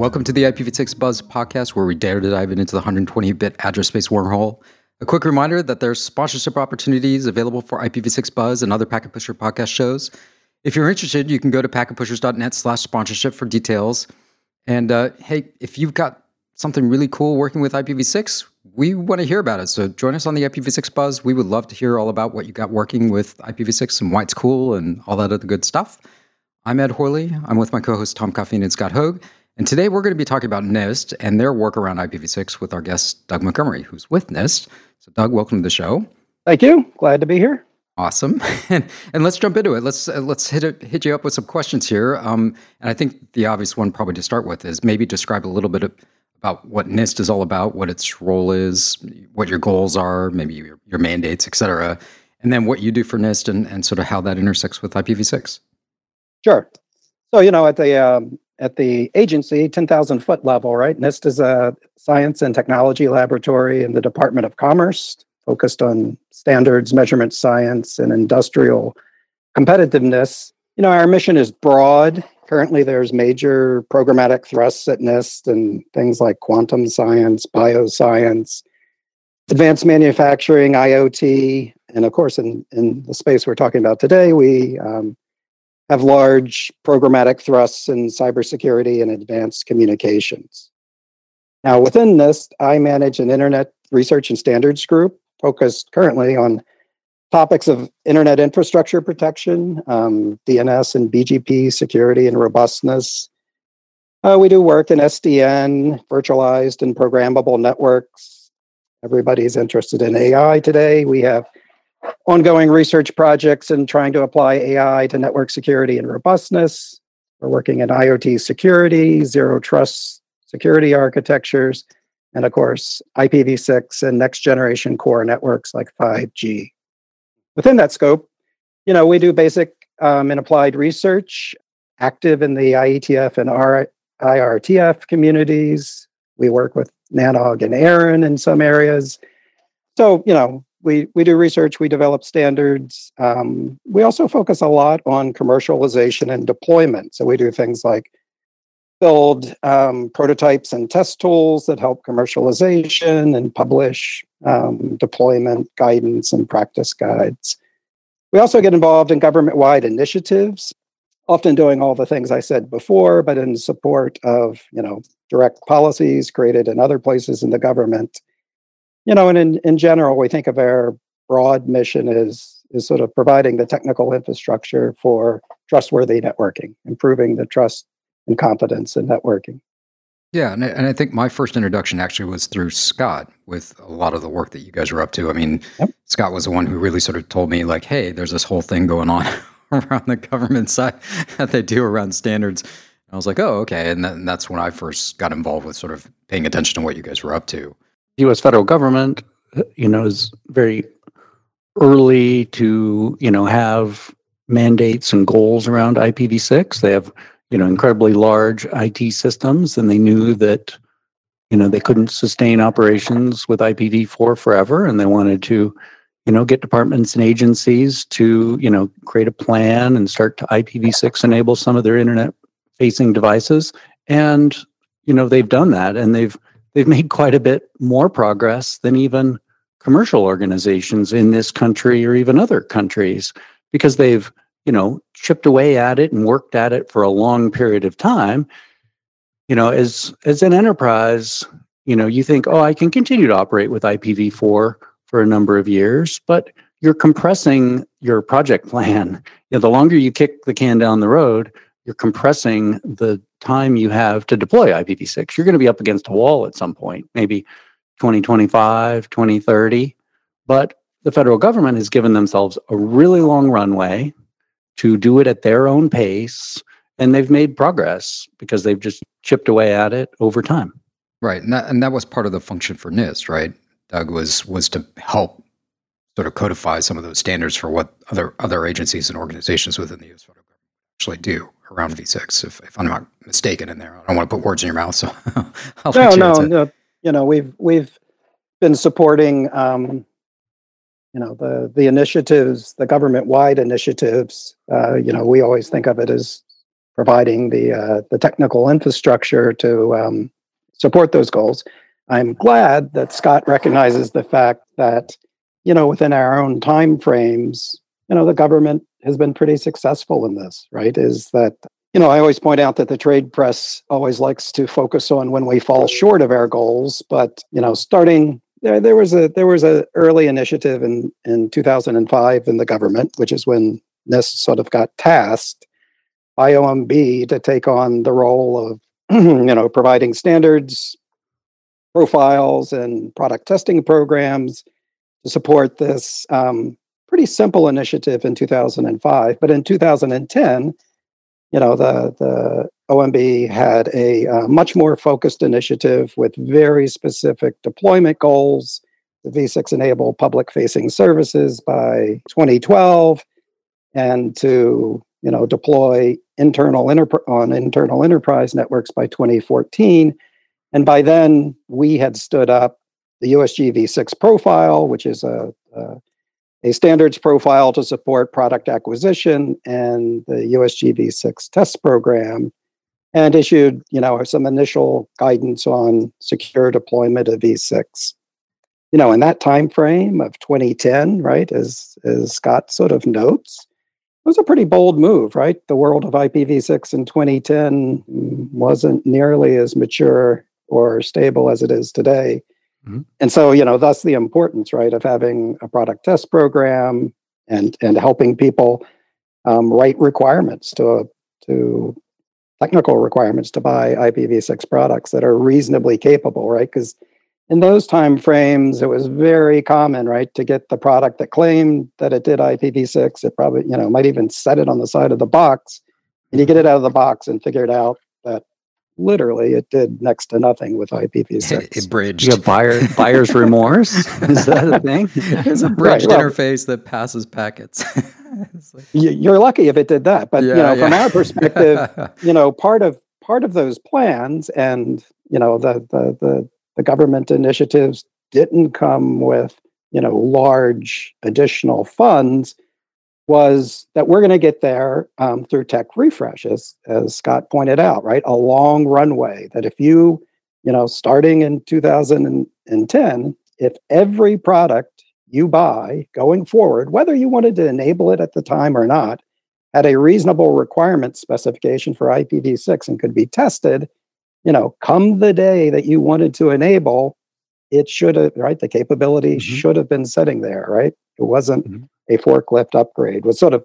Welcome to the IPv6 Buzz podcast, where we dare to dive into the 120 bit address space wormhole. A quick reminder that there's sponsorship opportunities available for IPv6 Buzz and other Packet Pusher podcast shows. If you're interested, you can go to packetpushers.net slash sponsorship for details. And uh, hey, if you've got something really cool working with IPv6, we want to hear about it. So join us on the IPv6 Buzz. We would love to hear all about what you got working with IPv6 and why it's cool and all that other good stuff. I'm Ed Horley. I'm with my co-host Tom Coffeen and Scott Hogg. And today we're going to be talking about NIST and their work around IPv6 with our guest, Doug Montgomery, who's with NIST. So, Doug, welcome to the show. Thank you. Glad to be here. Awesome, and, and let's jump into it. Let's uh, let's hit it, hit you up with some questions here. Um, and I think the obvious one, probably to start with, is maybe describe a little bit of, about what NIST is all about, what its role is, what your goals are, maybe your, your mandates, et cetera, and then what you do for NIST and, and sort of how that intersects with IPv6. Sure. So you know, at the um, at the agency, 10,000 foot level, right? NIST is a science and technology laboratory in the Department of Commerce focused on standards, measurement science, and industrial competitiveness. You know, our mission is broad. Currently, there's major programmatic thrusts at NIST and things like quantum science, bioscience, advanced manufacturing, IoT, and of course, in, in the space we're talking about today, we um, have large programmatic thrusts in cybersecurity and advanced communications. Now, within this, I manage an internet research and standards group focused currently on topics of internet infrastructure protection, um, DNS and BGP security and robustness. Uh, we do work in SDN, virtualized and programmable networks. Everybody's interested in AI today. We have ongoing research projects and trying to apply AI to network security and robustness. We're working in IoT security, zero trust security architectures, and of course, IPv6 and next generation core networks like 5G. Within that scope, you know, we do basic um, and applied research, active in the IETF and R- IRTF communities. We work with NANOG and ARIN in some areas. So, you know, we we do research, we develop standards. Um, we also focus a lot on commercialization and deployment. So we do things like build um, prototypes and test tools that help commercialization and publish um, deployment guidance and practice guides. We also get involved in government-wide initiatives, often doing all the things I said before, but in support of you know direct policies created in other places in the government you know, and in, in general, we think of our broad mission as is sort of providing the technical infrastructure for trustworthy networking, improving the trust and confidence in networking. Yeah, and I, and I think my first introduction actually was through Scott with a lot of the work that you guys were up to. I mean, yep. Scott was the one who really sort of told me, like, hey, there's this whole thing going on around the government side that they do around standards. And I was like, oh, okay. And, and that's when I first got involved with sort of paying attention to what you guys were up to. U.S. federal government, you know, is very early to you know have mandates and goals around IPv6. They have you know incredibly large IT systems, and they knew that you know they couldn't sustain operations with IPv4 forever, and they wanted to you know get departments and agencies to you know create a plan and start to IPv6 enable some of their internet facing devices, and you know they've done that, and they've they've made quite a bit more progress than even commercial organizations in this country or even other countries because they've you know chipped away at it and worked at it for a long period of time. You know as as an enterprise you know you think oh i can continue to operate with ipv4 for a number of years but you're compressing your project plan. You know the longer you kick the can down the road you're compressing the time you have to deploy IPv6. You're going to be up against a wall at some point, maybe 2025, 2030. But the federal government has given themselves a really long runway to do it at their own pace. And they've made progress because they've just chipped away at it over time. Right. And that, and that was part of the function for NIST, right? Doug was was to help sort of codify some of those standards for what other other agencies and organizations within the US federal government actually do around V6, if, if I'm not mistaken in there. I don't want to put words in your mouth, so I'll no, no, no. You know, we've we've been supporting, um, you know, the the initiatives, the government wide initiatives. Uh, you know, we always think of it as providing the uh, the technical infrastructure to um, support those goals. I'm glad that Scott recognizes the fact that you know within our own time frames, you know, the government has been pretty successful in this. Right? Is that you know, I always point out that the trade press always likes to focus on when we fall short of our goals, but you know, starting there, there was a there was a early initiative in in 2005 in the government, which is when NIST sort of got tasked by OMB to take on the role of you know providing standards, profiles, and product testing programs to support this um, pretty simple initiative in 2005. But in 2010 you know, the the OMB had a uh, much more focused initiative with very specific deployment goals. The V6 enable public facing services by 2012 and to you know deploy internal interp- on internal enterprise networks by 2014 and by then we had stood up the usg v6 profile which is a, a a standards profile to support product acquisition and the USGV6 test program, and issued, you know, some initial guidance on secure deployment of V6. You know, in that time frame of 2010, right, as as Scott sort of notes, it was a pretty bold move, right? The world of IPv6 in 2010 wasn't nearly as mature or stable as it is today. Mm-hmm. And so, you know, thus the importance, right, of having a product test program and and helping people um, write requirements to to technical requirements to buy IPv6 products that are reasonably capable, right? Because in those time frames, it was very common, right, to get the product that claimed that it did IPv6. It probably, you know, might even set it on the side of the box, and you get it out of the box and figure it out that literally it did next to nothing with IPv6. It, it bridged. You got buyer, buyer's remorse. Is that a thing? it's a bridged right, well, interface that passes packets. like, you're lucky if it did that, but yeah, you know, yeah. from our perspective, you know, part of part of those plans and you know the the the, the government initiatives didn't come with you know large additional funds was that we're going to get there um, through tech refreshes, as Scott pointed out, right? A long runway that if you, you know, starting in 2010, if every product you buy going forward, whether you wanted to enable it at the time or not, had a reasonable requirement specification for IPv6 and could be tested, you know, come the day that you wanted to enable, it should have, right? The capability mm-hmm. should have been sitting there, right? It wasn't mm-hmm a forklift upgrade was sort of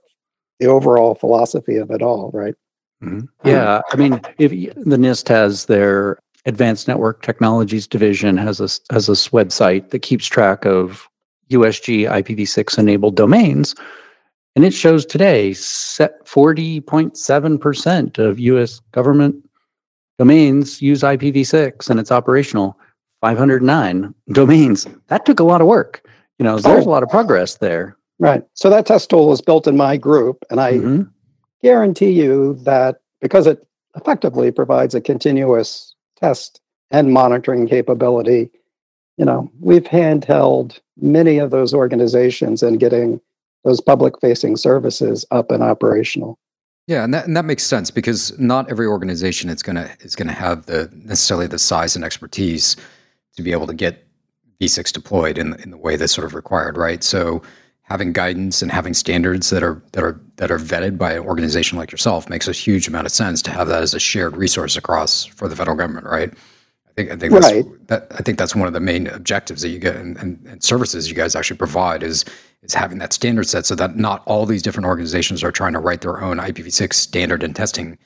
the overall philosophy of it all, right? mm-hmm. Yeah, I mean, if the NIST has their Advanced Network Technologies division has a has this website that keeps track of USG IPv6 enabled domains, and it shows today set forty point seven percent of U.S. government domains use IPv6 and it's operational. 509 domains. That took a lot of work. You know, there's oh. a lot of progress there. Right. So that test tool was built in my group, and I mm-hmm. guarantee you that because it effectively provides a continuous test and monitoring capability, you know, we've handheld many of those organizations and getting those public facing services up and operational. Yeah, and that and that makes sense because not every organization is gonna is gonna have the necessarily the size and expertise to be able to get V6 deployed in in the way that's sort of required, right? So having guidance and having standards that are that are that are vetted by an organization like yourself makes a huge amount of sense to have that as a shared resource across for the federal government, right? I think I think that's, right. that I think that's one of the main objectives that you get and, and, and, services you guys actually provide is is having that standard set so that not all these different organizations are trying to write their own IPv6 standard and testing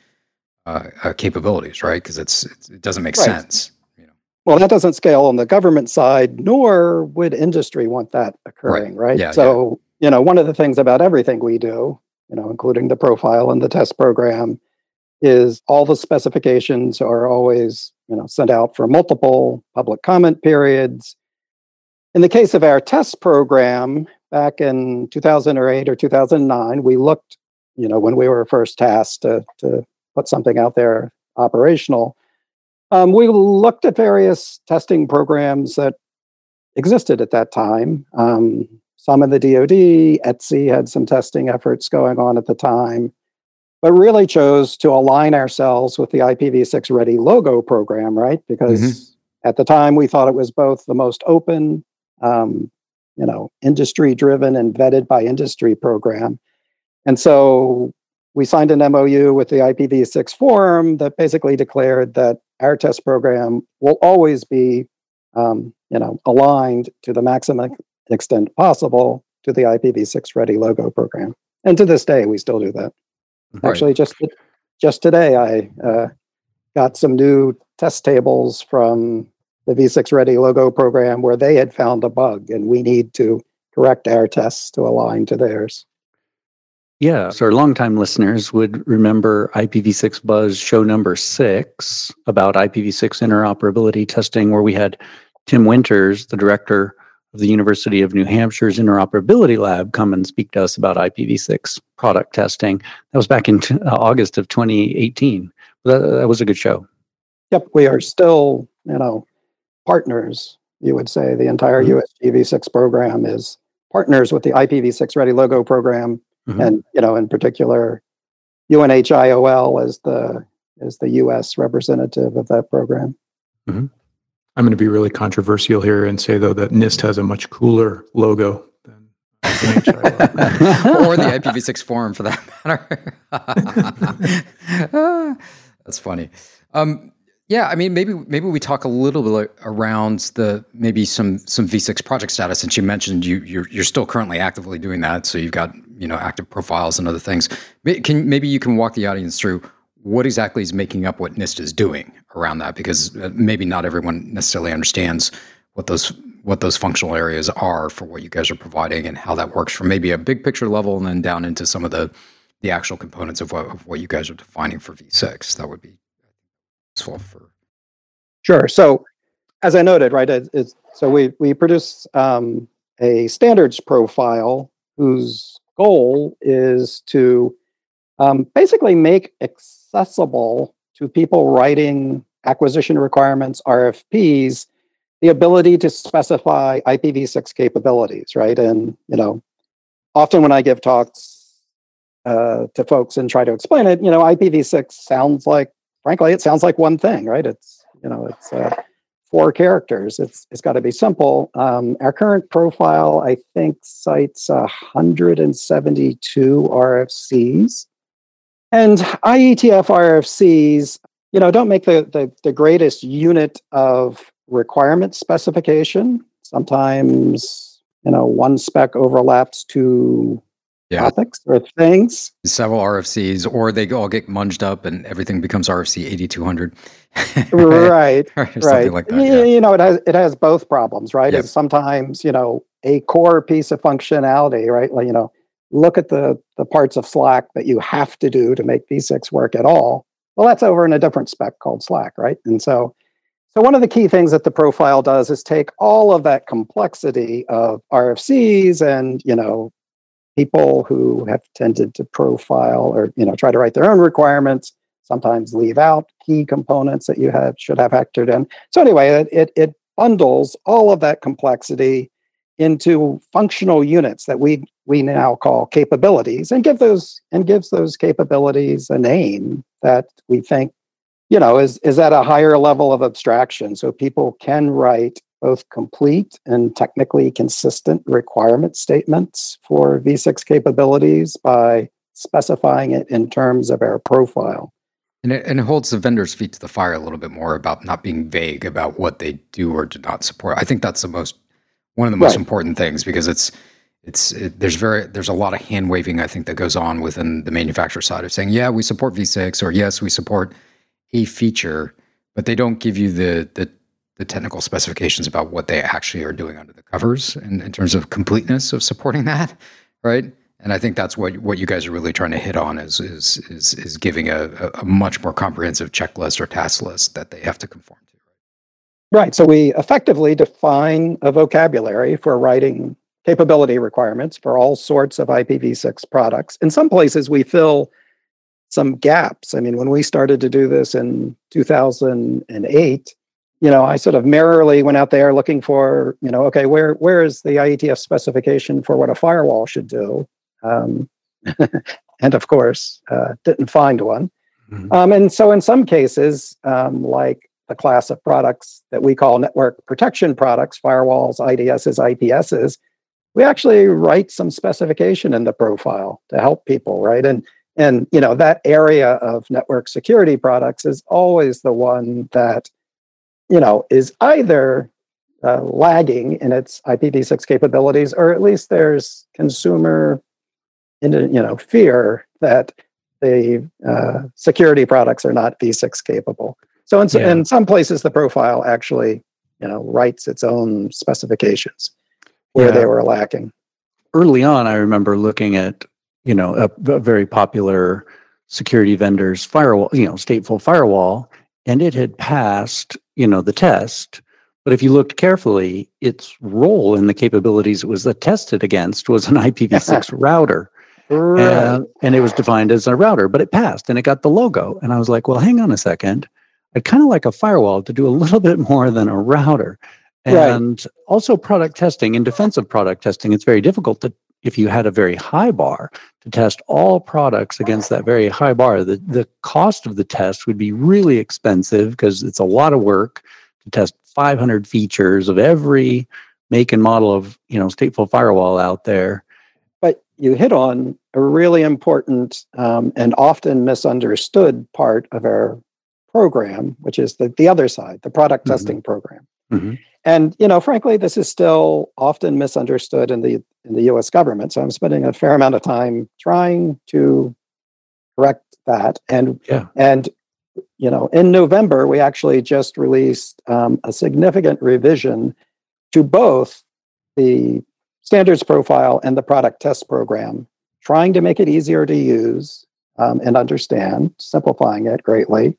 uh, uh, capabilities, right? Because it's, it's, it doesn't make right. sense. Well, that doesn't scale on the government side, nor would industry want that occurring, right? right? Yeah, so, yeah. you know, one of the things about everything we do, you know, including the profile and the test program, is all the specifications are always, you know, sent out for multiple public comment periods. In the case of our test program, back in 2008 or 2009, we looked, you know, when we were first tasked to, to put something out there operational, um, we looked at various testing programs that existed at that time. Um, some in the DoD, ETSI had some testing efforts going on at the time. but really chose to align ourselves with the IPv6 Ready logo program, right? Because mm-hmm. at the time we thought it was both the most open, um, you know, industry driven and vetted by industry program. And so we signed an MOU with the IPv6 forum that basically declared that our test program will always be, um, you know, aligned to the maximum extent possible to the IPv6 Ready logo program. And to this day, we still do that. Right. Actually, just just today, I uh, got some new test tables from the V6 Ready logo program where they had found a bug, and we need to correct our tests to align to theirs. Yeah, so our longtime listeners would remember IPv6 Buzz show number six about IPv6 interoperability testing, where we had Tim Winters, the director of the University of New Hampshire's Interoperability Lab, come and speak to us about IPv6 product testing. That was back in t- uh, August of 2018. That, that was a good show. Yep, we are still, you know, partners. You would say the entire mm-hmm. USGV6 program is partners with the IPv6 Ready Logo program mm-hmm. and you know, in particular, UNHIOL is the is the U.S. representative of that program. Mm-hmm. I'm going to be really controversial here and say though that NIST has a much cooler logo than UNHIOL. or the IPv6 forum for that matter. That's funny. Um, yeah, I mean, maybe maybe we talk a little bit around the maybe some some V6 project status. Since you mentioned you you're, you're still currently actively doing that, so you've got you know active profiles and other things. Can maybe you can walk the audience through what exactly is making up what NIST is doing around that, because uh, maybe not everyone necessarily understands what those what those functional areas are for what you guys are providing and how that works from maybe a big picture level and then down into some of the the actual components of what, of what you guys are defining for V6. That would be useful for. Sure. So, as I noted, right, so we we produce um, a standards profile whose goal is to um, basically make accessible to people writing acquisition requirements, RFPs, the ability to specify IPv6 capabilities, right? And you know, often when I give talks uh, to folks and try to explain it, you know, IPv6 sounds like frankly, it sounds like one thing, right? It's you know, it's uh, four characters. It's it's got to be simple. Um, our current profile, I think, cites 172 RFCs, and IETF RFCs, you know, don't make the, the, the greatest unit of requirement specification. Sometimes, you know, one spec overlaps two yeah. topics or things. Several RFCs, or they all get munged up and everything becomes RFC 8200. right. right. Like that, yeah. You know, it has it has both problems, right? Yep. It's sometimes, you know, a core piece of functionality, right? Like, you know, look at the the parts of SLAAC that you have to do to make V6 work at all. Well, that's over in a different spec called SLAAC, right? And so so one of the key things that the profile does is take all of that complexity of RFCs and, you know, people who have tended to profile or you know try to write their own requirements sometimes leave out key components that you have should have factored in. So anyway it, it, bundles all of that complexity into functional units that we we now call capabilities and give those and gives those capabilities a name that we think you know is is at a higher level of abstraction. So people can write both complete and technically consistent requirement statements for V6 capabilities by specifying it in terms of our profile. And it, and it holds the vendor's feet to the fire a little bit more about not being vague about what they do or do not support. I think that's the most one of the most right. important things because it's it's it, there's very there's a lot of hand waving I think that goes on within the manufacturer side of saying yeah we support V6 or yes we support a feature, but they don't give you the the the technical specifications about what they actually are doing under the covers in, in terms of completeness of supporting that, right? And I think that's what what you guys are really trying to hit on is is is, is giving a, a much more comprehensive checklist or task list that they have to conform to. Right. So we effectively define a vocabulary for writing capability requirements for all sorts of IPv6 products. In some places, we fill some gaps. I mean, when we started to do this in 2008, you know, I sort of merrily went out there looking for, you know, okay, where where is the IETF specification for what a firewall should do? Um, and of course, uh, didn't find one. Mm-hmm. Um, and so, in some cases, um, like the class of products that we call network protection products, firewalls, IDSs, IPSs, we actually write some specification in the profile to help people, right? And and you know that area of network security products is always the one that you know is either uh, lagging in its IPv6 capabilities, or at least there's consumer, you know, fear that the uh, security products are not v6 capable. So in, yeah. in some places, the profile actually, you know, writes its own specifications where yeah. they were lacking. Early on, I remember looking at, you know, a, a very popular security vendor's firewall, you know, stateful firewall, and it had passed, you know, the test but if you looked carefully, its role in the capabilities it was tested against was an IPv6 router. Right. And, and, it was defined as a router, but it passed and it got the logo. And I was like, well, hang on a second. I'd kind of like a firewall to do a little bit more than a router. And right. also product testing, in defensive product testing, it's very difficult to, if you had a very high bar, to test all products against that very high bar. The, the cost of the test would be really expensive because it's a lot of work to test 500 features of every make and model of you know stateful firewall out there but you hit on a really important um, and often misunderstood part of our program which is the, the other side the product mm-hmm. testing program mm-hmm. And you know frankly this is still often misunderstood in the in the us government so i'm spending a fair amount of time trying to correct that and yeah. and you know, in November, we actually just released um, a significant revision to both the standards profile and the product test program, trying to make it easier to use um, and understand, simplifying it greatly,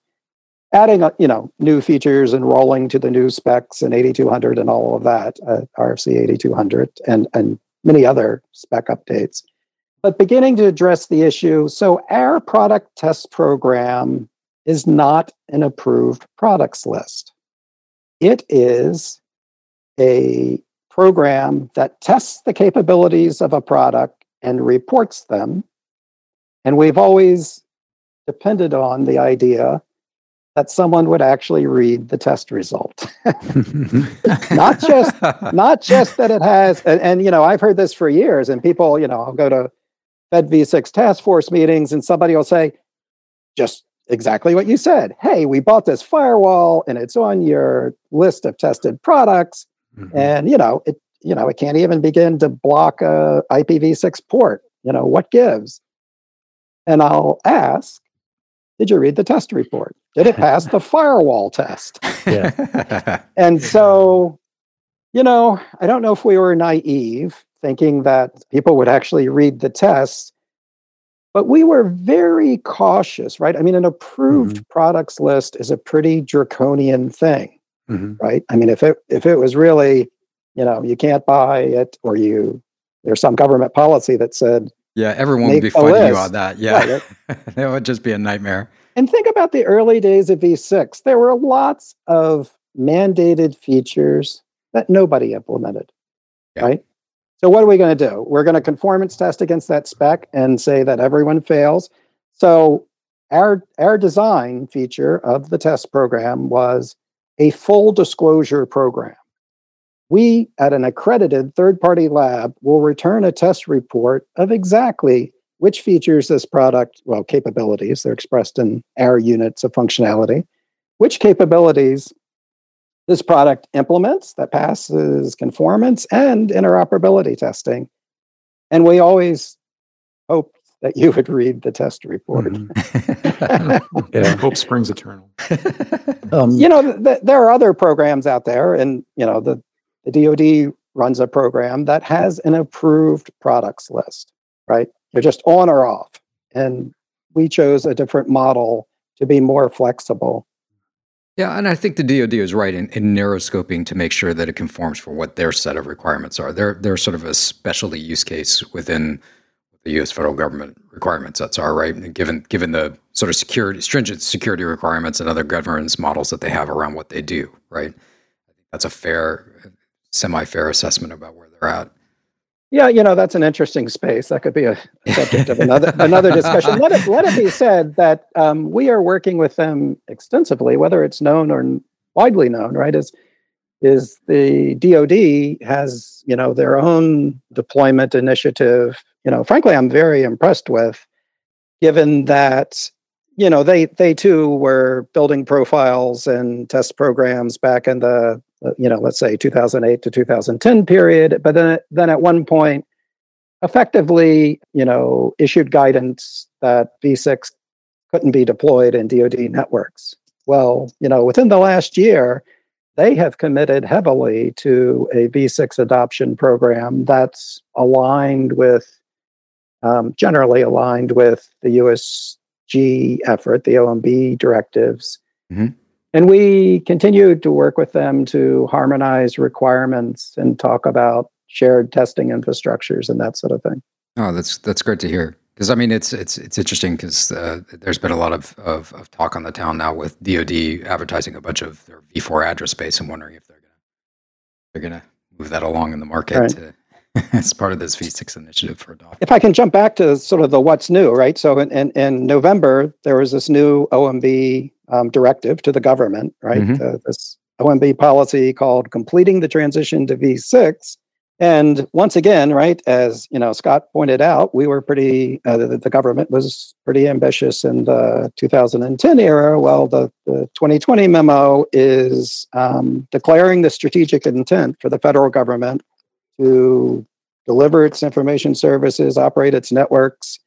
adding uh, you know new features and rolling to the new specs and 8200 and all of that, uh, RFC 8200 and and many other spec updates. But beginning to address the issue, so our product test program is not an approved products list. It is a program that tests the capabilities of a product and reports them. And we've always depended on the idea that someone would actually read the test result. not just not just that it has and, and, you know, I've heard this for years and people, you know, I'll go to Fed V6 task force meetings and somebody will say, just exactly what you said. Hey, we bought this firewall and it's on your list of tested products. Mm-hmm. And you know, it you know, it can't even begin to block a IPv6 port. You know, what gives? And I'll ask, did you read the test report? Did it pass the firewall test? Yeah. and so, you know, I don't know if we were naive thinking that people would actually read the tests but we were very cautious, right? I mean, an approved mm-hmm. products list is a pretty draconian thing, mm-hmm. right? I mean, if it if it was really, you know, you can't buy it, or you there's some government policy that said, yeah, everyone would be fighting you on that. Yeah, right. that would just be a nightmare. And think about the early days of V6. There were lots of mandated features that nobody implemented, yeah. right? So what are we going to do? We're going to conformance test against that spec and say that everyone fails. So our our design feature of the test program was a full disclosure program. We at an accredited third-party lab will return a test report of exactly which features this product, well, capabilities, they're expressed in our units of functionality, which capabilities this product implements that passes conformance and interoperability testing. And we always hope that you would read the test report. Mm-hmm. yeah, hope springs eternal. Um, you know, th- th- there are other programs out there, and you know, the, the DoD runs a program that has an approved products list. Right, you're just on or off, and we chose a different model to be more flexible yeah, and I think the DoD is right in, in narrow scoping to make sure that it conforms for what their set of requirements are. They're they're sort of a specialty use case within the U.S. federal government requirements. That's are right. And given given the sort of security stringent security requirements and other governance models that they have around what they do, right? That's a fair, semi fair assessment about where they're at. Yeah, you know that's an interesting space. That could be a, subject of another another discussion. Let it let it be said that um, we are working with them extensively, whether it's known or widely known. Right? Is is the DoD has you know their own deployment initiative. You know, frankly, I'm very impressed with, given that you know they they too were building profiles and test programs back in the you know, let's say 2008 to 2010 period, but then then at one point effectively, you know, issued guidance that V6 couldn't be deployed in DoD networks. Well, you know, within the last year, they have committed heavily to a V6 adoption program that's aligned with, um, generally aligned with the USG effort, the OMB directives. Mm-hmm. And we continued to work with them to harmonize requirements and talk about shared testing infrastructures and that sort of thing. Oh, that's that's great to hear. Because I mean, it's it's it's interesting because uh, there's been a lot of, of, of talk on the town now with DoD advertising a bunch of their V4 address space and wondering if they're gonna they're gonna move that along in the market right. to, as part of this V6 initiative for adoption. If I can jump back to sort of the what's new, right? So in, in, in November, there was this new OMB um, directive to the government, right? Mm-hmm. Uh, this OMB policy called completing the transition to V6. And once again, right, as you know, Scott pointed out, we were pretty. Uh, the, the, government was pretty ambitious in the 2010 era. Well, the, the 2020 memo is um, declaring the strategic intent for the federal government to deliver its information services, operate its networks,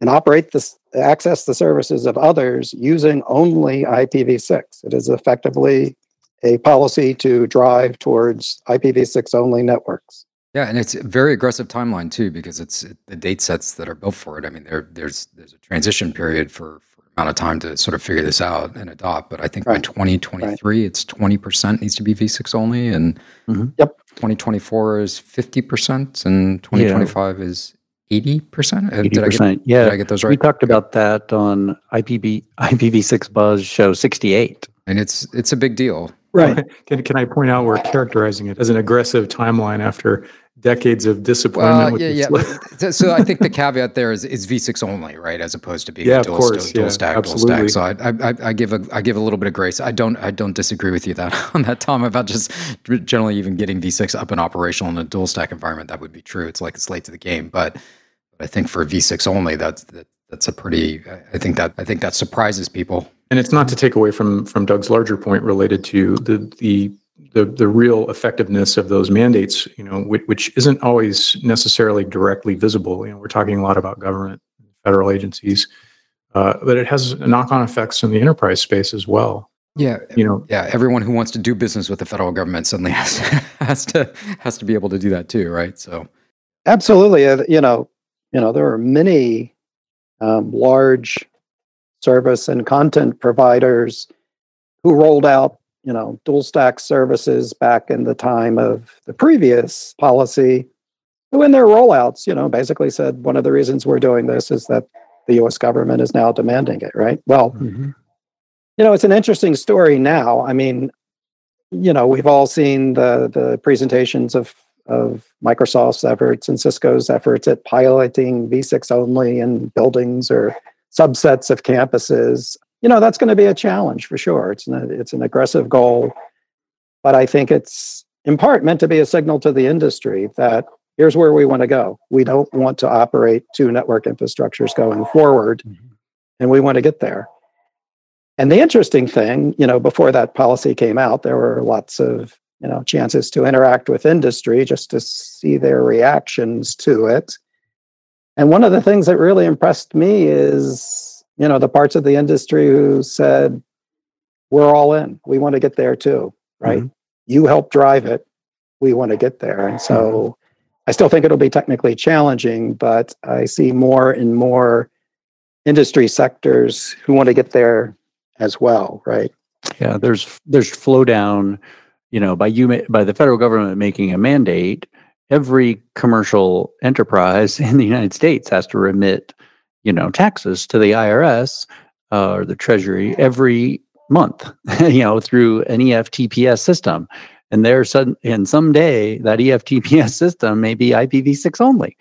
and operate this access the services of others using only IPv6. It is effectively a policy to drive towards IPv6 only networks. Yeah, and it's a very aggressive timeline too, because it's the date sets that are built for it. I mean, there, there's there's a transition period for, for amount of time to sort of figure this out and adopt. But I think right. by 2023, right. it's 20 percent needs to be V6 only, and mm-hmm. yep, 2024 is 50 percent, and 2025 yeah. is eighty percent. Uh, eighty percent. Yeah, did I get those right? We talked about that on IPv IPv6 Buzz show sixty eight, and it's it's a big deal. Right. Can can I point out we're characterizing it as an aggressive timeline after decades of disappointment. Well, yeah, yeah. so I think the caveat there is, is V6 only, right, as opposed to being yeah, dual, of course, dual, yeah, stack, absolutely. dual stack. So I, I, I, give a I give a little bit of grace. I don't I don't disagree with you that on that Tom about just generally even getting V6 up and operational in a dual stack environment. That would be true. It's like it's late to the game, but I think for V6 only, that's that, that's a pretty. I think that I think that surprises people. And it's not to take away from from Doug's larger point related to the the the the real effectiveness of those mandates. You know, which, which isn't always necessarily directly visible. You know, we're talking a lot about government, federal agencies, uh, but it has knock on effects in the enterprise space as well. Yeah, you know, yeah. Everyone who wants to do business with the federal government suddenly has has to has to be able to do that too, right? So, absolutely. Uh, you know, you know, there are many um, large service and content providers who rolled out, you know, dual stack services back in the time of the previous policy, who in their rollouts, you know, basically said one of the reasons we're doing this is that the US government is now demanding it, right? Well, mm-hmm. you know, it's an interesting story now. I mean, you know, we've all seen the the presentations of of Microsoft's efforts and Cisco's efforts at piloting V6 only in buildings or subsets of campuses. You know, that's going to be a challenge for sure. It's an, it's an aggressive goal, but I think it's in part meant to be a signal to the industry that here's where we want to go. We don't want to operate two network infrastructures going forward, mm-hmm. and we want to get there. And the interesting thing, you know, before that policy came out, there were lots of you know chances to interact with industry just to see their reactions to it and one of the things that really impressed me is you know the parts of the industry who said we're all in. We want to get there too right? Mm-hmm. you help drive it. We want to get there. And so mm-hmm. i still think it'll be technically challenging but i see more and more industry sectors who want to get there as well right? Yeah there's there's flow down you know, by you by the federal government making a mandate, every commercial enterprise in the United States has to remit, you know, taxes to the IRS uh, or the Treasury every month, you know, through an EFTPS system. and there's sudden and someday that EFTPS system may be IPv6 only.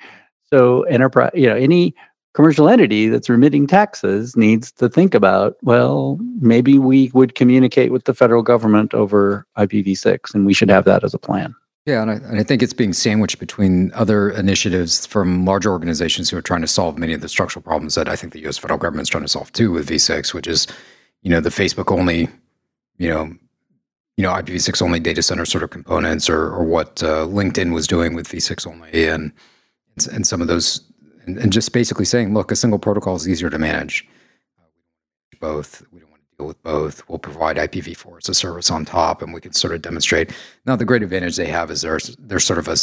So enterprise, you know, any commercial entity that's remitting taxes needs to think about, well, maybe we would communicate with the federal government over IPv6, and we should have that as a plan. Yeah, and I, and I, think it's being sandwiched between other initiatives from larger organizations who are trying to solve many of the structural problems that I think the U.S. federal government is trying to solve too with V6, which is, you know, the Facebook only, you know, you know, IPv6 only data center sort of components, or or what uh, LinkedIn was doing with V6 only, and and some of those, and, and, just basically saying, look, a single protocol is easier to manage. both. We don't with both. We'll provide IPv4 as a service on top, and we can sort of demonstrate. Now, the great advantage they have is they're they're sort of a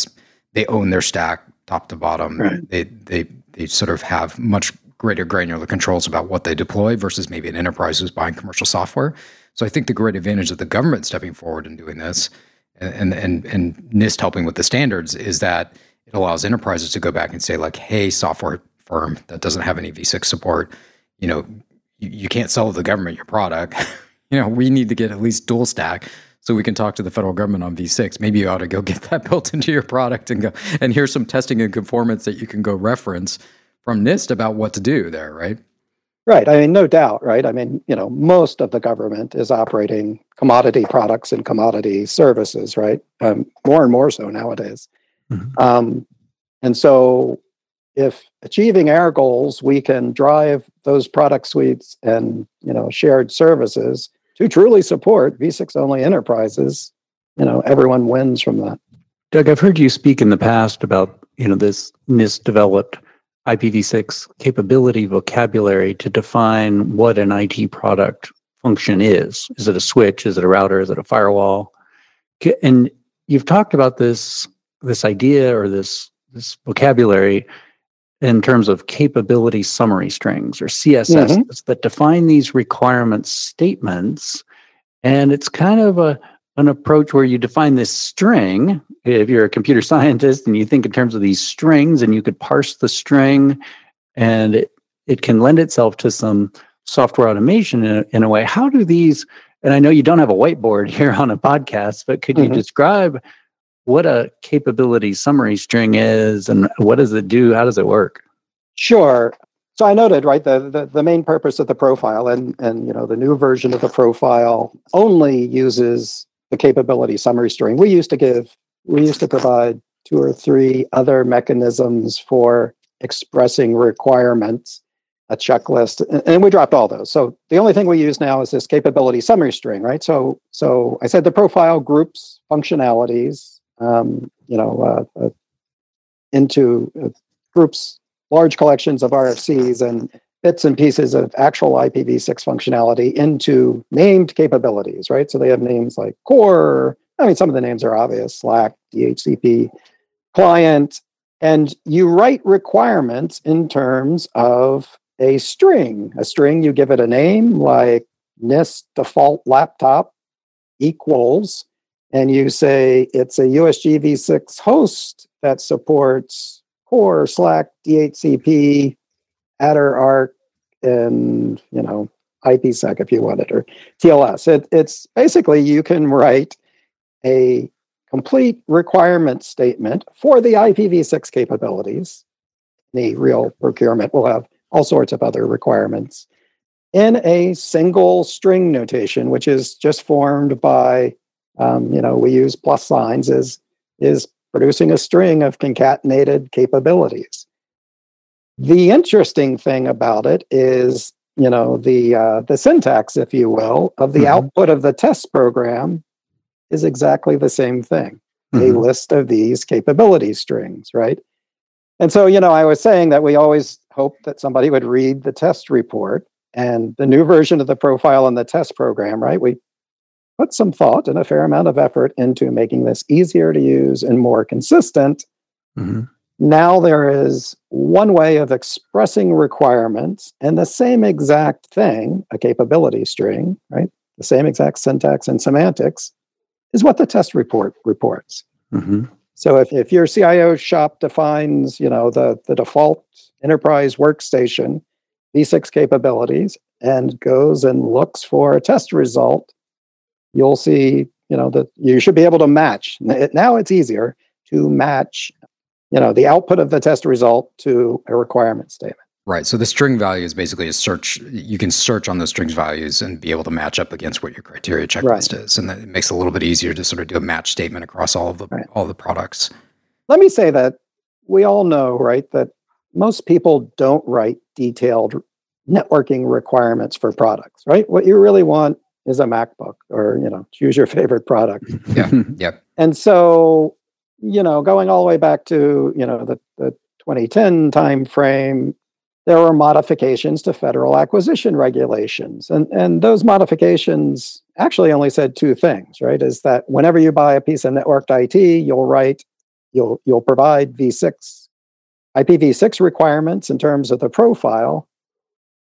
they own their stack top to bottom. Right. They they they sort of have much greater granular controls about what they deploy versus maybe an enterprise who's buying commercial software. So I think the great advantage of the government stepping forward and doing this, and and and NIST helping with the standards, is that it allows enterprises to go back and say like, hey, software firm that doesn't have any V6 support, you know, you, you can't sell the government your product. you know, we need to get at least dual stack so we can talk to the federal government on V6. Maybe you ought to go get that built into your product and go and here's some testing and conformance that you can go reference from NIST about what to do there, right? Right. I mean, no doubt, right? I mean, you know, most of the government is operating commodity products and commodity services, right? Um, more and more so nowadays. Mm-hmm. Um, and so if achieving our goals, we can drive those product suites and you know shared services to truly support V6 only enterprises. You know, everyone wins from that. Doug, I've heard you speak in the past about you know this NIST developed IPv6 capability vocabulary to define what an IT product function is. Is it a switch? Is it a router? Is it a firewall? And you've talked about this this idea or this this vocabulary in terms of capability summary strings or CSS mm-hmm. that define these requirement statements. And it's kind of a an approach where you define this string. If you're a computer scientist and you think in terms of these strings and you could parse the string and it, it can lend itself to some software automation in a, in a way. How do these, and I know you don't have a whiteboard here on a podcast, but could mm-hmm. you describe what a capability summary string is and what does it do? How does it work? Sure. So I noted, right, the, the, the main purpose of the profile and, and, you know, the new version of the profile only uses the capability summary string. We used to give, we used to provide two or three other mechanisms for expressing requirements, a checklist, and, and we dropped all those. So the only thing we use now is this capability summary string, right? So, so I said the profile groups functionalities um, you know, uh, uh, into uh, groups, large collections of RFCs and bits and pieces of actual IPv6 functionality into named capabilities, right? So they have names like core. I mean, some of the names are obvious SLAAC, DHCP, client, and you write requirements in terms of a string. A string, you give it a name like NIST default laptop equals and you say it's a USG v6 host that supports core, SLAAC, DHCP, Adder, Arc, and you know IPsec if you wanted, or TLS. It, it's basically you can write a complete requirement statement for the IPv6 capabilities. The real procurement will have all sorts of other requirements in a single string notation, which is just formed by um, you know, we use plus signs is is producing a string of concatenated capabilities. The interesting thing about it is, you know, the uh, the syntax, if you will, of the mm-hmm. output of the test program is exactly the same thing. Mm-hmm. A list of these capability strings, right? And so, you know, I was saying that we always hope that somebody would read the test report and the new version of the profile in the test program, right? We put some thought and a fair amount of effort into making this easier to use and more consistent. Mm-hmm. Now there is one way of expressing requirements and the same exact thing, a capability string, right? The same exact syntax and semantics is what the test report reports. Mm-hmm. So if, if your CIO shop defines, you know, the, the default enterprise workstation, V6 capabilities, and goes and looks for a test result you'll see you know that you should be able to match. Now it's easier to match, you know, the output of the test result to a requirement statement. Right. So the string value is basically a search. You can search on those strings values and be able to match up against what your criteria checklist right. is, and that makes it a little bit easier to sort of do a match statement across all of the right. all the products. Let me say that we all know, right, that most people don't write detailed networking requirements for products, right? What you really want is a MacBook or, you know, choose your favorite product. yeah. Yep. And so, you know, going all the way back to, you know, the, the 2010 time frame, there were modifications to federal acquisition regulations. And, and those modifications actually only said two things, right? Is that whenever you buy a piece of networked IT, you'll write, you'll you'll provide v6 IPv6 requirements in terms of the profile,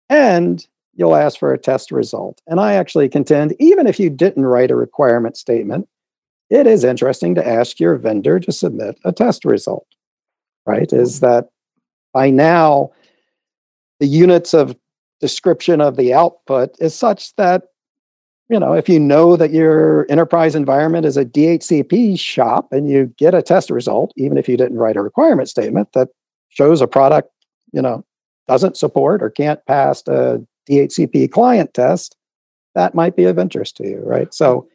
and you'll ask for a test result. And I actually contend, even if you didn't write a requirement statement, it is interesting to ask your vendor to submit a test result, right? Is that by now, the units of description of the output is such that you know if you know that your enterprise environment is a DHCP shop and you get a test result even if you didn't write a requirement statement that shows a product, you know, doesn't support or can't pass a DHCP client test, that might be of interest to you, right? So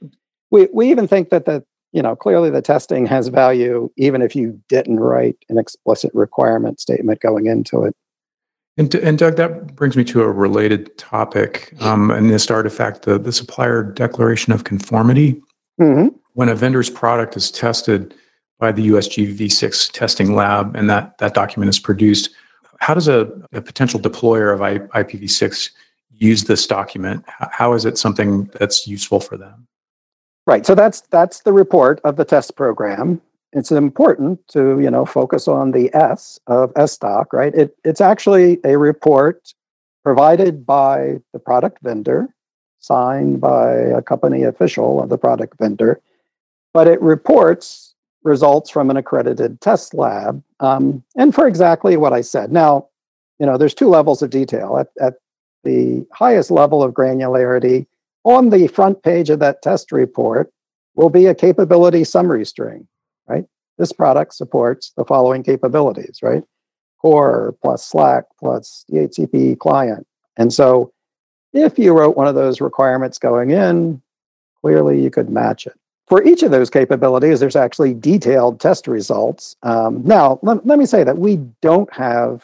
we we even think that the you know clearly the testing has value even if you didn't write an explicit requirement statement going into it. And, and Doug, that brings me to a related topic, um, and this artifact, the, the supplier declaration of conformity. Mm-hmm. When a vendor's product is tested, by the USG V6 testing lab, and that, that document is produced. How does a, a potential deployer of I, IPv6 use this document? How is it something that's useful for them? Right. So that's that's the report of the test program. It's important to you know focus on the S of SDoc. Right. It, it's actually a report provided by the product vendor, signed by a company official of the product vendor, but it reports results from an accredited test lab, um, and for exactly what I said. Now, you know, there's two levels of detail. At, at the highest level of granularity, on the front page of that test report will be a capability summary string, right? This product supports the following capabilities, right? Core plus SLAAC plus DHCP client. And so if you wrote one of those requirements going in, clearly you could match it. For each of those capabilities, there's actually detailed test results. Um, now, let, let me say that we don't have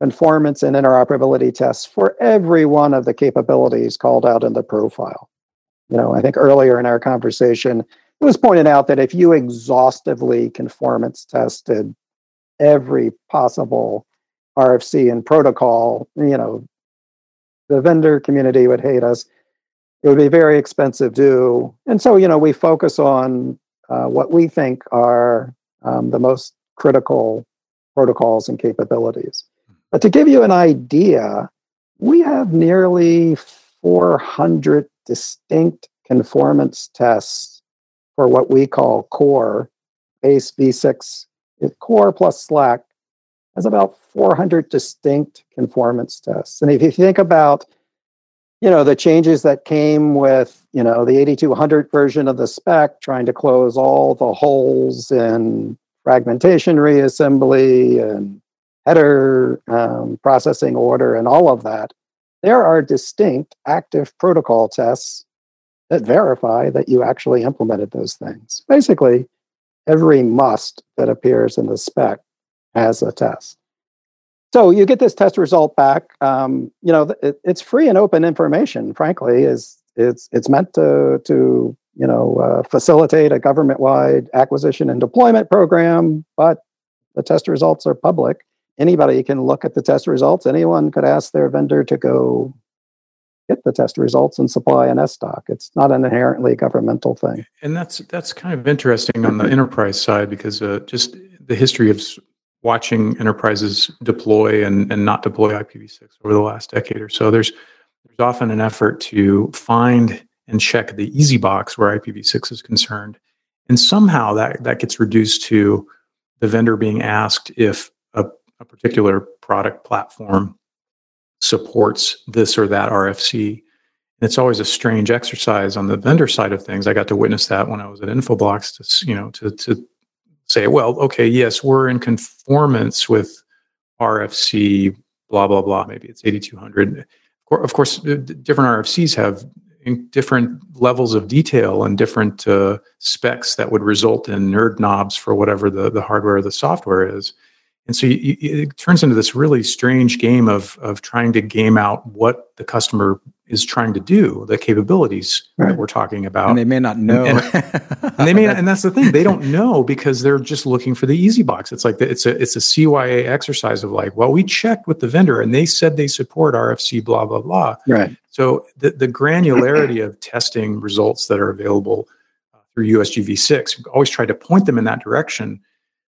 conformance and interoperability tests for every one of the capabilities called out in the profile. You know, I think earlier in our conversation, it was pointed out that if you exhaustively conformance tested every possible RFC and protocol, you know, the vendor community would hate us it would be very expensive to. And so, you know, we focus on uh, what we think are um, the most critical protocols and capabilities. But to give you an idea, we have nearly 400 distinct conformance tests for what we call core base v6 core plus SLAAC has about 400 distinct conformance tests and if you think about you know the changes that came with you know the 8200 version of the spec trying to close all the holes in fragmentation reassembly and header um, processing order and all of that there are distinct active protocol tests that verify that you actually implemented those things. Basically every must that appears in the spec has a test so you get this test result back. Um, you know, it, it's free and open information. Frankly, is it's it's meant to to you know uh, facilitate a government-wide acquisition and deployment program. But the test results are public. Anybody can look at the test results. Anyone could ask their vendor to go get the test results and supply an SDoc. It's not an inherently governmental thing. And that's that's kind of interesting on the enterprise side because uh, just the history of watching enterprises deploy and, and not deploy IPv6 over the last decade or so, there's there's often an effort to find and check the easy box where IPv6 is concerned. And somehow that, that gets reduced to the vendor being asked if a, a particular product platform supports this or that RFC. it's always a strange exercise on the vendor side of things. I got to witness that when I was at Infoblox to, you know, to, to say, well, okay, yes, we're in conformance with RFC, blah, blah, blah. Maybe it's 8200. Of course, different RFCs have different levels of detail and different uh, specs that would result in nerd knobs for whatever the, the hardware or the software is. And so you, it turns into this really strange game of, of trying to game out what the customer is trying to do, the capabilities right. that we're talking about. And they may not know. And, and they may, not, and that's the thing, they don't know because they're just looking for the easy box. It's like the, it's a it's a CYA exercise of like, well, we checked with the vendor and they said they support RFC, blah blah blah. Right. So the the granularity of testing results that are available uh, through USGV6, always try to point them in that direction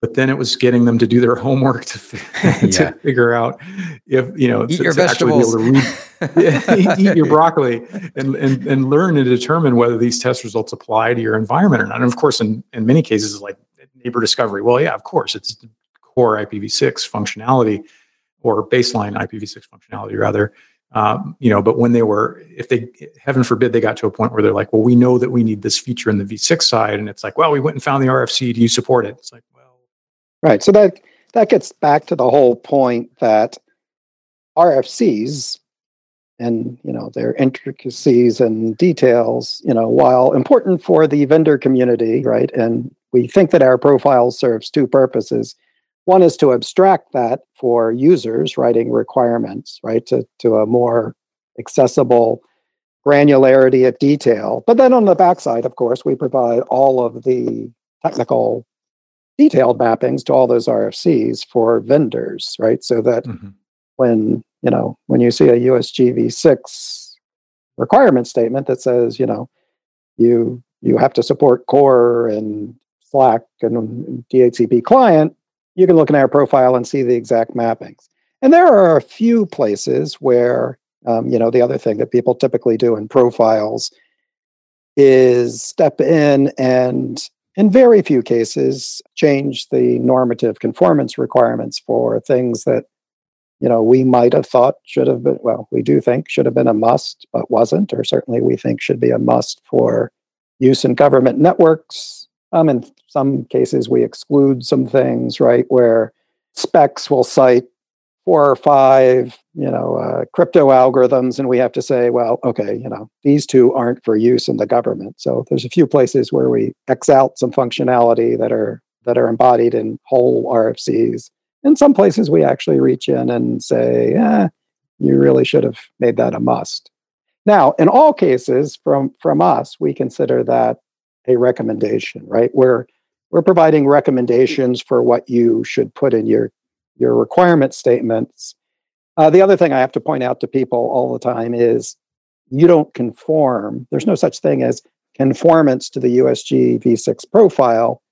but then it was getting them to do their homework to, to yeah. figure out if you know eat to, your to vegetables. actually be able to read, eat, eat, your broccoli and, and and learn and determine whether these test results apply to your environment or not. And of course, in in many cases, like neighbor discovery. Well, yeah, of course, it's the core IPv6 functionality or baseline IPv6 functionality rather. Um, you know, but when they were, if they, heaven forbid, they got to a point where they're like, well, we know that we need this feature in the V6 side, and it's like, well, we went and found the RFC. Do you support it? It's like, Right. So that that gets back to the whole point that RFCs and you know their intricacies and details, you know, while important for the vendor community, right? And we think that our profile serves two purposes. One is to abstract that for users writing requirements, right, to, to a more accessible granularity of detail. But then on the backside, of course, we provide all of the technical detailed mappings to all those RFCs for vendors, right? So that mm-hmm. when, you know, when you see a USGV6 requirement statement that says, you know, you you have to support core and SLAAC and DHCP client, you can look in our profile and see the exact mappings. And there are a few places where, um, you know, the other thing that people typically do in profiles is step in and in very few cases, change the normative conformance requirements for things that you know we might have thought should have been well we do think should have been a must but wasn't or certainly we think should be a must for use in government networks. Um, in some cases we exclude some things right where specs will cite four or five, you know, uh, crypto algorithms, and we have to say, well, okay, you know, these two aren't for use in the government. So there's a few places where we X out some functionality that are that are embodied in whole RFCs. In some places, we actually reach in and say, eh, you really should have made that a must. Now, in all cases, from from us, we consider that a recommendation, right? We're we're providing recommendations for what you should put in your your requirement statements. Uh, the other thing I have to point out to people all the time is you don't conform. There's no such thing as conformance to the USG v6 profile.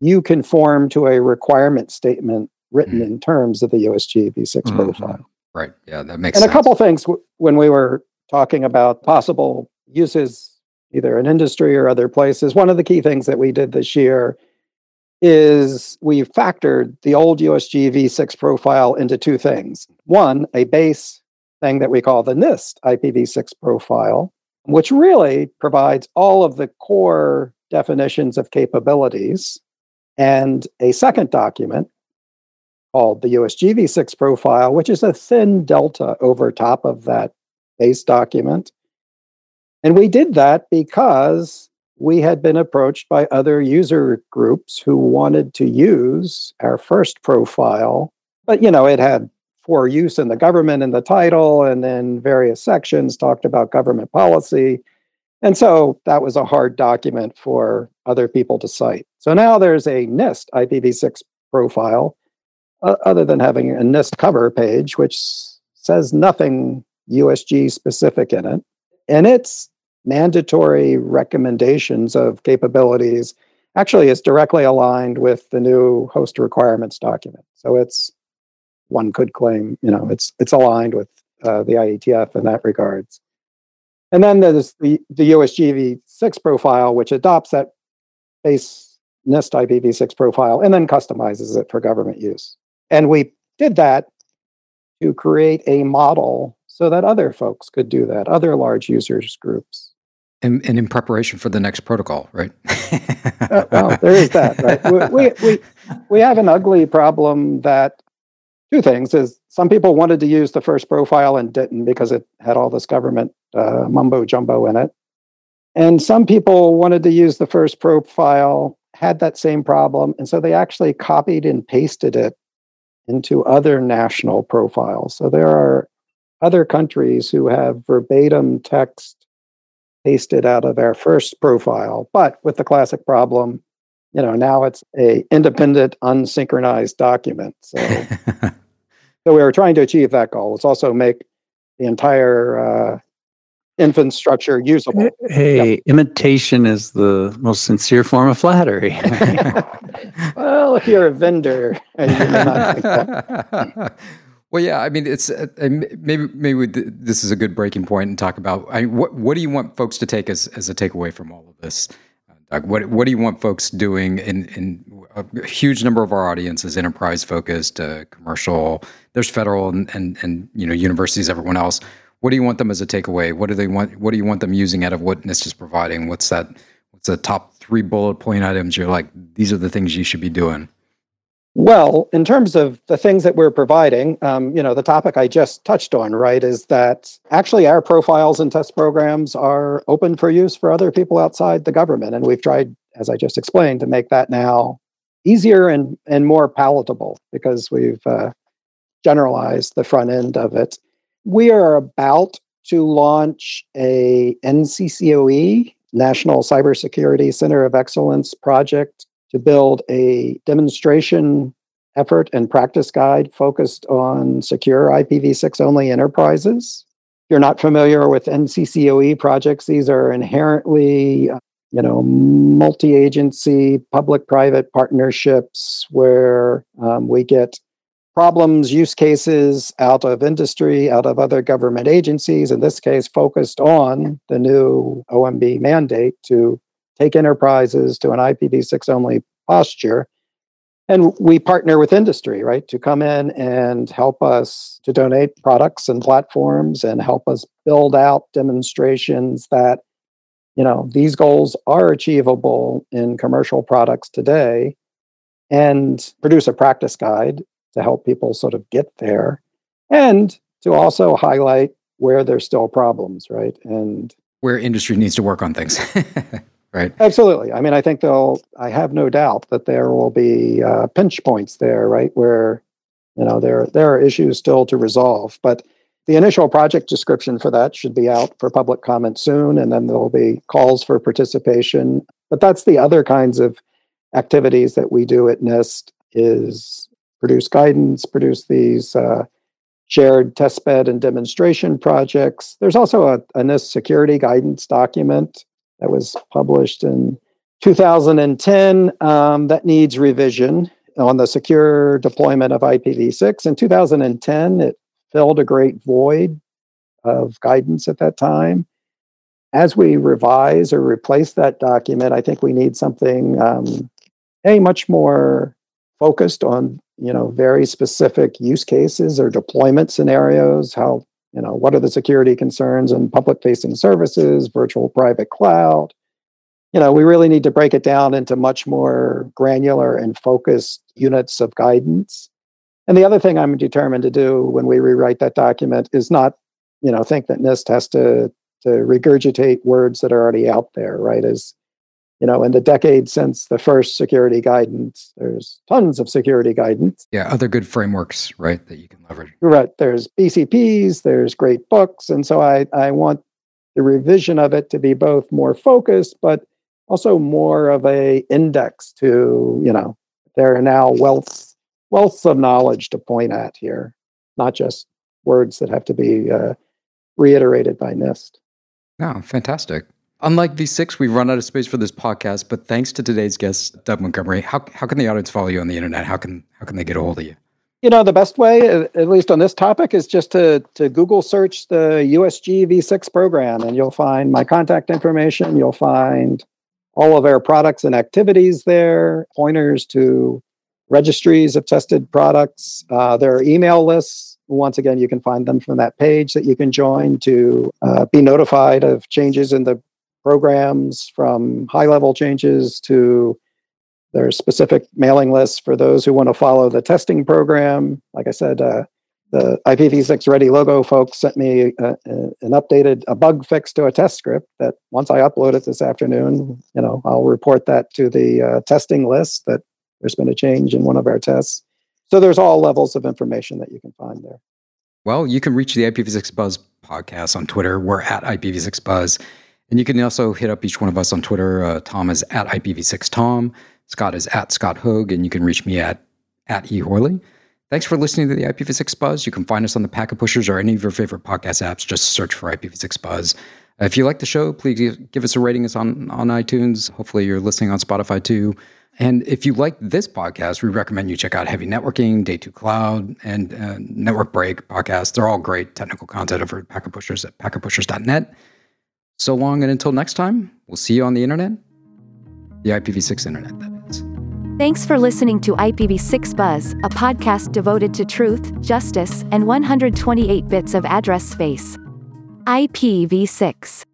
You conform to a requirement statement written mm-hmm. in terms of the USG v6 mm-hmm. profile. Right. Yeah, that makes and sense. a couple things w- when we were talking about possible uses, either in industry or other places. One of the key things that we did this year is we factored the old USG v6 profile into two things. One, a base thing that we call the NIST IPv6 profile, which really provides all of the core definitions of capabilities, and a second document called the USG v6 profile, which is a thin delta over top of that base document. And we did that because we had been approached by other user groups who wanted to use our first profile, but you know, it had for use in the government in the title and then various sections talked about government policy. And so that was a hard document for other people to cite. So now there's a NIST IPv6 profile, uh, other than having a NIST cover page, which says nothing USG specific in it. And it's mandatory recommendations of capabilities actually is directly aligned with the new host requirements document. So it's one could claim, you know, it's it's aligned with uh, the IETF in that regards. And then there's the, the USGV6 profile, which adopts that base NIST IPv6 profile and then customizes it for government use. And we did that to create a model so that other folks could do that, other large users groups. And, and in preparation for the next protocol, right? uh, well, there is that, right? We, we, we, we have an ugly problem that two things is some people wanted to use the first profile and didn't because it had all this government uh, mumbo jumbo in it. And some people wanted to use the first profile, had that same problem. And so they actually copied and pasted it into other national profiles. So there are other countries who have verbatim text pasted out of our first profile, but with the classic problem, you know, now it's a independent, unsynchronized document. So, so we were trying to achieve that goal. It's also make the entire uh, infrastructure usable. Hey, yep. imitation is the most sincere form of flattery. well, if you're a vendor, well, yeah, I mean, it's uh, maybe maybe this is a good breaking point and talk about. I what what do you want folks to take as as a takeaway from all of this? Uh, Doug, what what do you want folks doing in in a huge number of our audience is enterprise focused, uh, commercial. There's federal and, and and you know universities, everyone else what do you want them as a takeaway? What do they want? What do you want them using out of what NIST is providing? What's that? What's the top three bullet point items? You're like, these are the things you should be doing. Well, in terms of the things that we're providing, um, you know, the topic I just touched on, right, is that actually our profiles and test programs are open for use for other people outside the government, and we've tried, as I just explained, to make that now easier and and more palatable because we've uh, generalized the front end of it. We are about to launch a NCCOE, National Cybersecurity Center of Excellence project to build a demonstration effort and practice guide focused on secure IPv6 only enterprises. If you're not familiar with NCCOE projects, these are inherently you know multi-agency public-private partnerships where um, we get problems, use cases out of industry, out of other government agencies, in this case, focused on the new OMB mandate to take enterprises to an IPv6 only posture. And we partner with industry, right, to come in and help us to donate products and platforms and help us build out demonstrations that, you know, these goals are achievable in commercial products today and produce a practice guide to help people sort of get there and to also highlight where there's still problems, right? And where industry needs to work on things. right. Absolutely. I mean, I think they'll, I have no doubt that there will be uh, pinch points there, right? Where, you know, there, there are issues still to resolve. But the initial project description for that should be out for public comment soon, and then there'll be calls for participation. But that's the other kinds of activities that we do at NIST is produce guidance, produce these uh, shared testbed and demonstration projects. There's also a, a NIST security guidance document that was published in 2010 um, that needs revision on the secure deployment of IPv6. In 2010, it filled a great void of guidance at that time. As we revise or replace that document, I think we need something um, a much more focused on you know very specific use cases or deployment scenarios how you know what are the security concerns in public facing services virtual private cloud? You know we really need to break it down into much more granular and focused units of guidance. And the other thing i'm determined to do when we rewrite that document is not you know think that nist has to to regurgitate words that are already out there right is you know, in the decades since the first security guidance, there's tons of security guidance. Yeah, other good frameworks, right, that you can leverage. Right. There's BCPs, there's great books. And so I, I want the revision of it to be both more focused, but also more of a index to, you know, there are now wealth wealths of knowledge to point at here, not just words that have to be uh, reiterated by NIST. Oh, fantastic. Unlike V6, we've run out of space for this podcast, but thanks to today's guest, Doug Montgomery, how, how can the audience follow you on the internet? How can how can they get a hold of you? You know, the best way, at least on this topic, is just to, to Google search the USG V6 program, and you'll find my contact information. You'll find all of our products and activities there, pointers to registries of tested products. Uh, there are email lists once again, you can find them from that page that you can join to uh, be notified of changes in the programs from high level changes to there's specific mailing lists for those who want to follow the testing program. Like I said, uh, the IPv6 Ready logo folks sent me uh, an updated a bug fix to a test script that once I upload it this afternoon, you know, I'll report that to the uh, testing list that there's been a change in one of our tests. So there's all levels of information that you can find there. Well, you can reach the IPv6 Buzz podcast on Twitter. We're at IPv6 Buzz. And you can also hit up each one of us on Twitter. Uh, Tom is at IPv6Tom. Scott is at Scott Hogg. And you can reach me at, at eHorley. Thanks for listening to the IPv6 Buzz. You can find us on the Packet Pushers or any of your favorite podcast apps. Just search for IPv6 Buzz. If you like the show, please give us a rating. It's on, on iTunes. Hopefully, you're listening on Spotify too. And if you like this podcast, we recommend you check out Heavy Networking, Day 2 Cloud, and uh, Network Break podcasts. They're all great technical content over at Packet Pushers at packetpushers.net. So long and until next time, we'll see you on the internet, the IPv6 internet, that is. Thanks for listening to IPv6 Buzz, a podcast devoted to truth, justice, and 128 bits of address space. IPv6